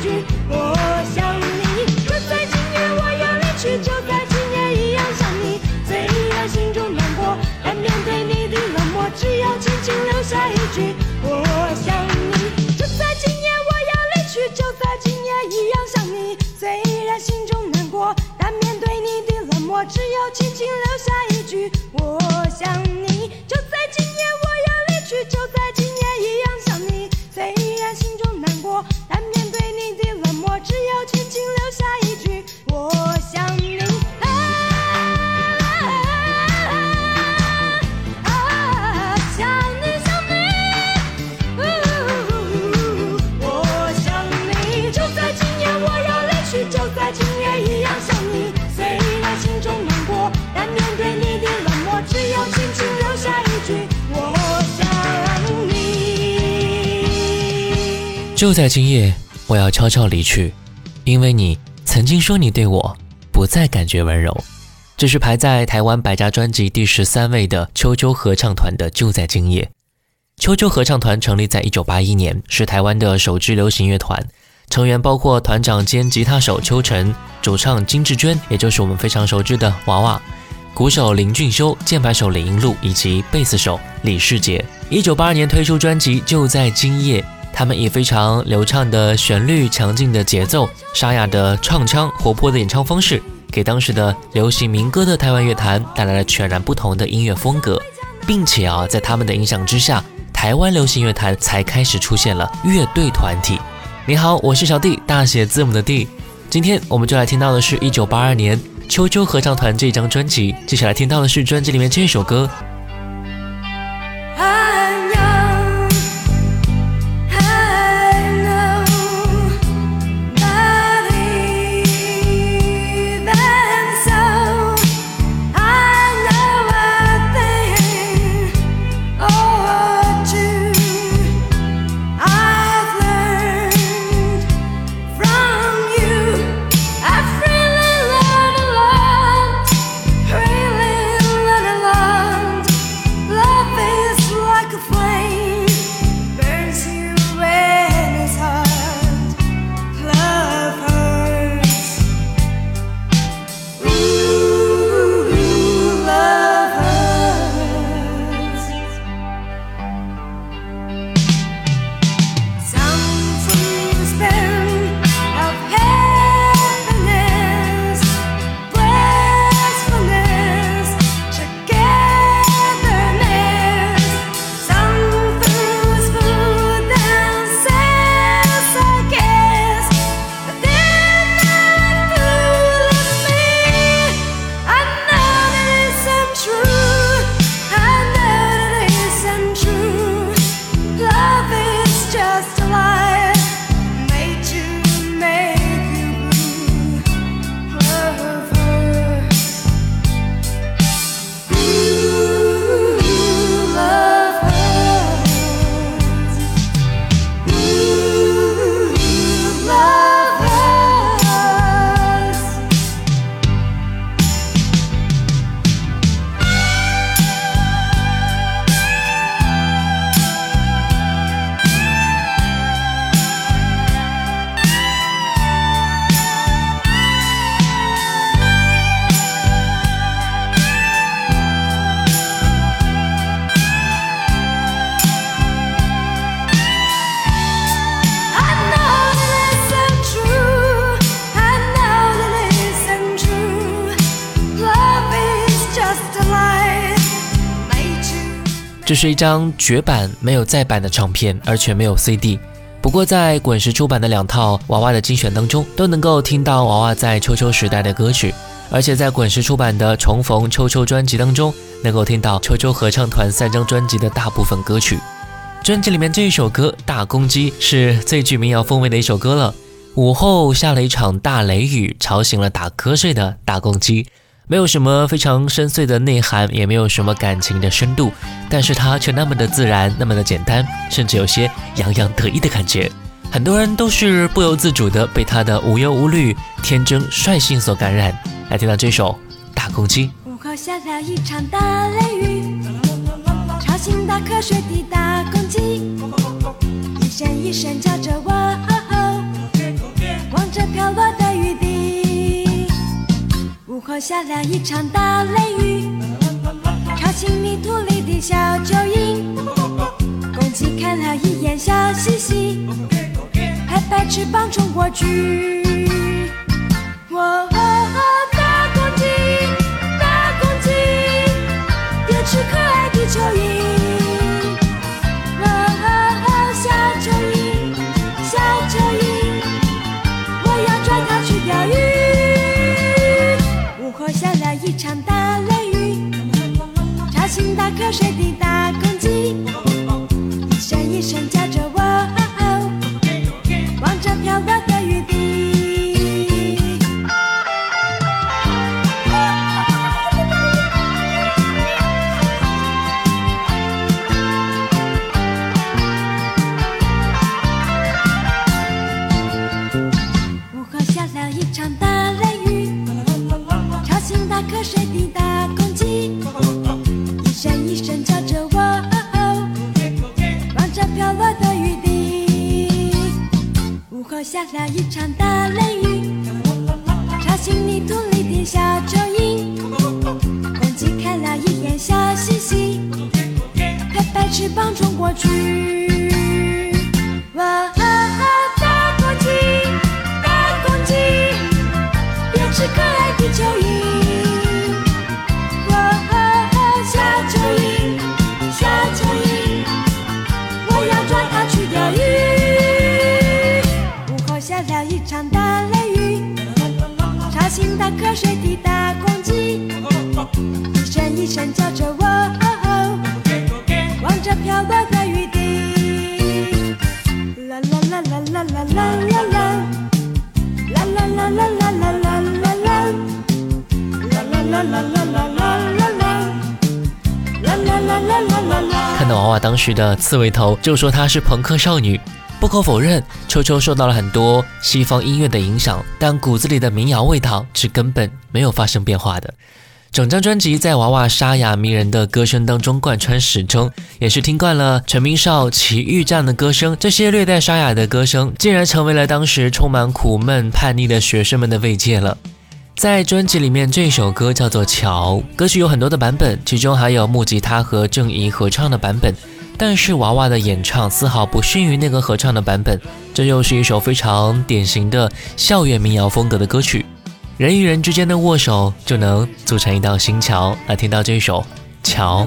tarde. Oh. 就在今夜，我要悄悄离去，因为你曾经说你对我不再感觉温柔。这是排在台湾百家专辑第十三位的秋秋合唱团的《就在今夜》。秋秋合唱团成立在一九八一年，是台湾的首支流行乐团，成员包括团长兼吉他手邱晨、主唱金志娟，也就是我们非常熟知的娃娃，鼓手林俊修、键盘手李英禄以及贝斯手李世杰。一九八二年推出专辑《就在今夜》。他们以非常流畅的旋律、强劲的节奏、沙哑的唱腔、活泼的演唱方式，给当时的流行民歌的台湾乐坛带来了全然不同的音乐风格，并且啊，在他们的影响之下，台湾流行乐坛才开始出现了乐队团体。你好，我是小弟，大写字母的弟。今天我们就来听到的是一九八二年秋秋合唱团这张专辑，接下来听到的是专辑里面这首歌。是一张绝版没有再版的唱片，而且没有 CD。不过在滚石出版的两套娃娃的精选当中，都能够听到娃娃在秋秋时代的歌曲，而且在滚石出版的重逢秋秋专辑当中，能够听到秋秋合唱团三张专辑的大部分歌曲。专辑里面这一首歌《大公鸡》是最具民谣风味的一首歌了。午后下了一场大雷雨，吵醒了打瞌睡的大公鸡。没有什么非常深邃的内涵，也没有什么感情的深度，但是它却那么的自然，那么的简单，甚至有些洋洋得意的感觉。很多人都是不由自主的被他的无忧无虑、天真率性所感染。来听到这首《大公鸡》。午后下了一场大雷雨，吵醒打瞌睡的大公鸡，一声一声叫着我，望着飘落的下了一场大雷雨，吵醒泥土里的小蚯蚓。公鸡看了一眼，笑嘻嘻，拍拍翅膀冲过去。哇，大公鸡，大公鸡，别吃可爱的蚯蚓。看到娃娃当时的刺猬头，就说她是朋克少女。不可否认，秋秋受到了很多西方音乐的影响，但骨子里的民谣味道是根本没有发生变化的。整张专辑在娃娃沙哑迷人的歌声当中贯穿始终，也是听惯了陈明少、齐豫这样的歌声，这些略带沙哑的歌声，竟然成为了当时充满苦闷叛逆的学生们的慰藉了。在专辑里面，这首歌叫做《桥》，歌曲有很多的版本，其中还有木吉他和郑怡合唱的版本。但是娃娃的演唱丝毫不逊于那个合唱的版本，这又是一首非常典型的校园民谣风格的歌曲。人与人之间的握手就能组成一道新桥。来听到这首《桥》。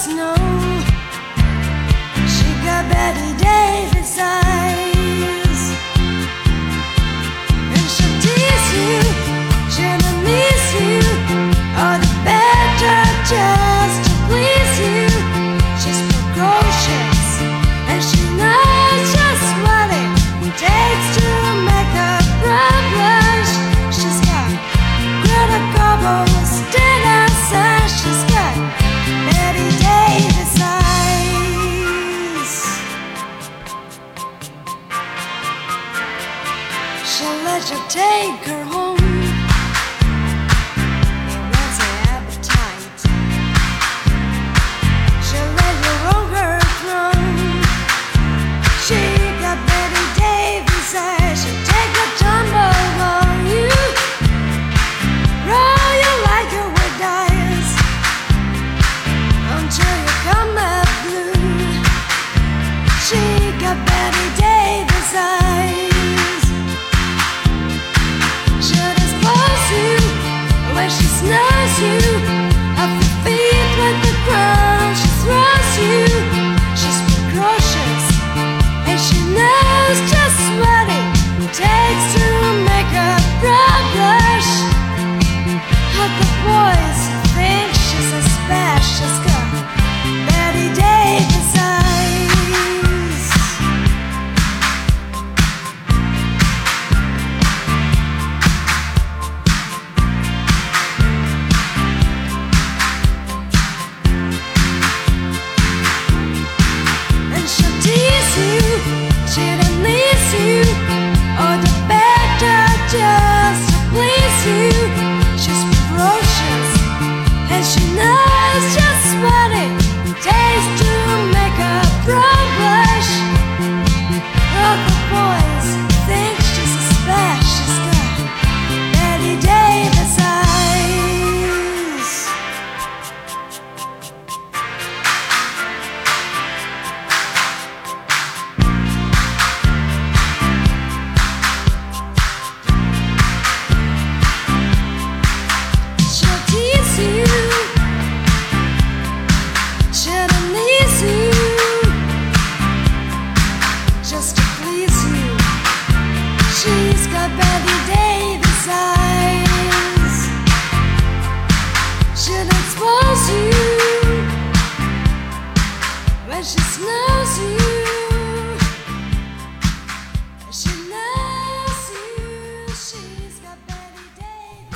snow.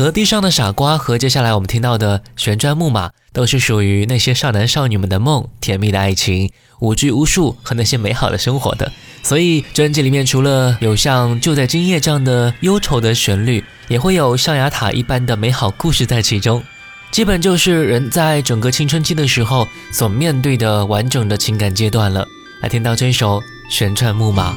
和地上的傻瓜和接下来我们听到的旋转木马都是属于那些少男少女们的梦甜蜜的爱情无拘无束和那些美好的生活的。所以专辑里面除了有像就在今夜这样的忧愁的旋律也会有象牙塔一般的美好故事在其中。基本就是人在整个青春期的时候所面对的完整的情感阶段了。来听到这首旋转木马。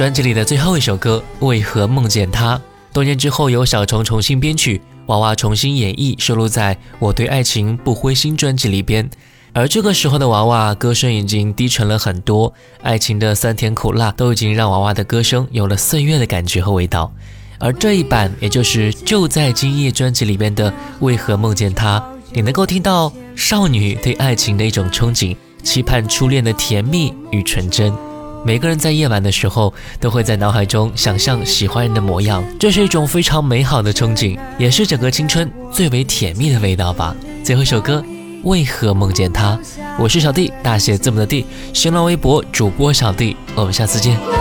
专辑里的最后一首歌《为何梦见他》，多年之后由小虫重新编曲，娃娃重新演绎，收录在《我对爱情不灰心》专辑里边。而这个时候的娃娃歌声已经低沉了很多，爱情的酸甜苦辣都已经让娃娃的歌声有了岁月的感觉和味道。而这一版，也就是就在今夜专辑里边的《为何梦见他》，你能够听到少女对爱情的一种憧憬，期盼初恋的甜蜜与纯真。每个人在夜晚的时候，都会在脑海中想象喜欢人的模样，这是一种非常美好的憧憬，也是整个青春最为甜蜜的味道吧。最后一首歌，为何梦见他？我是小弟，大写字母的弟，新浪微博主播小弟，我们下次见。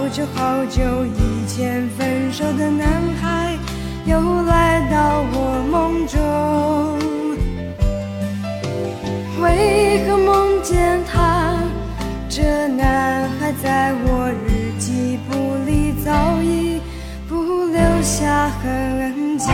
好久好久以前分手的男孩又来到我梦中为何梦见他这男孩在我日记簿里早已不留下痕迹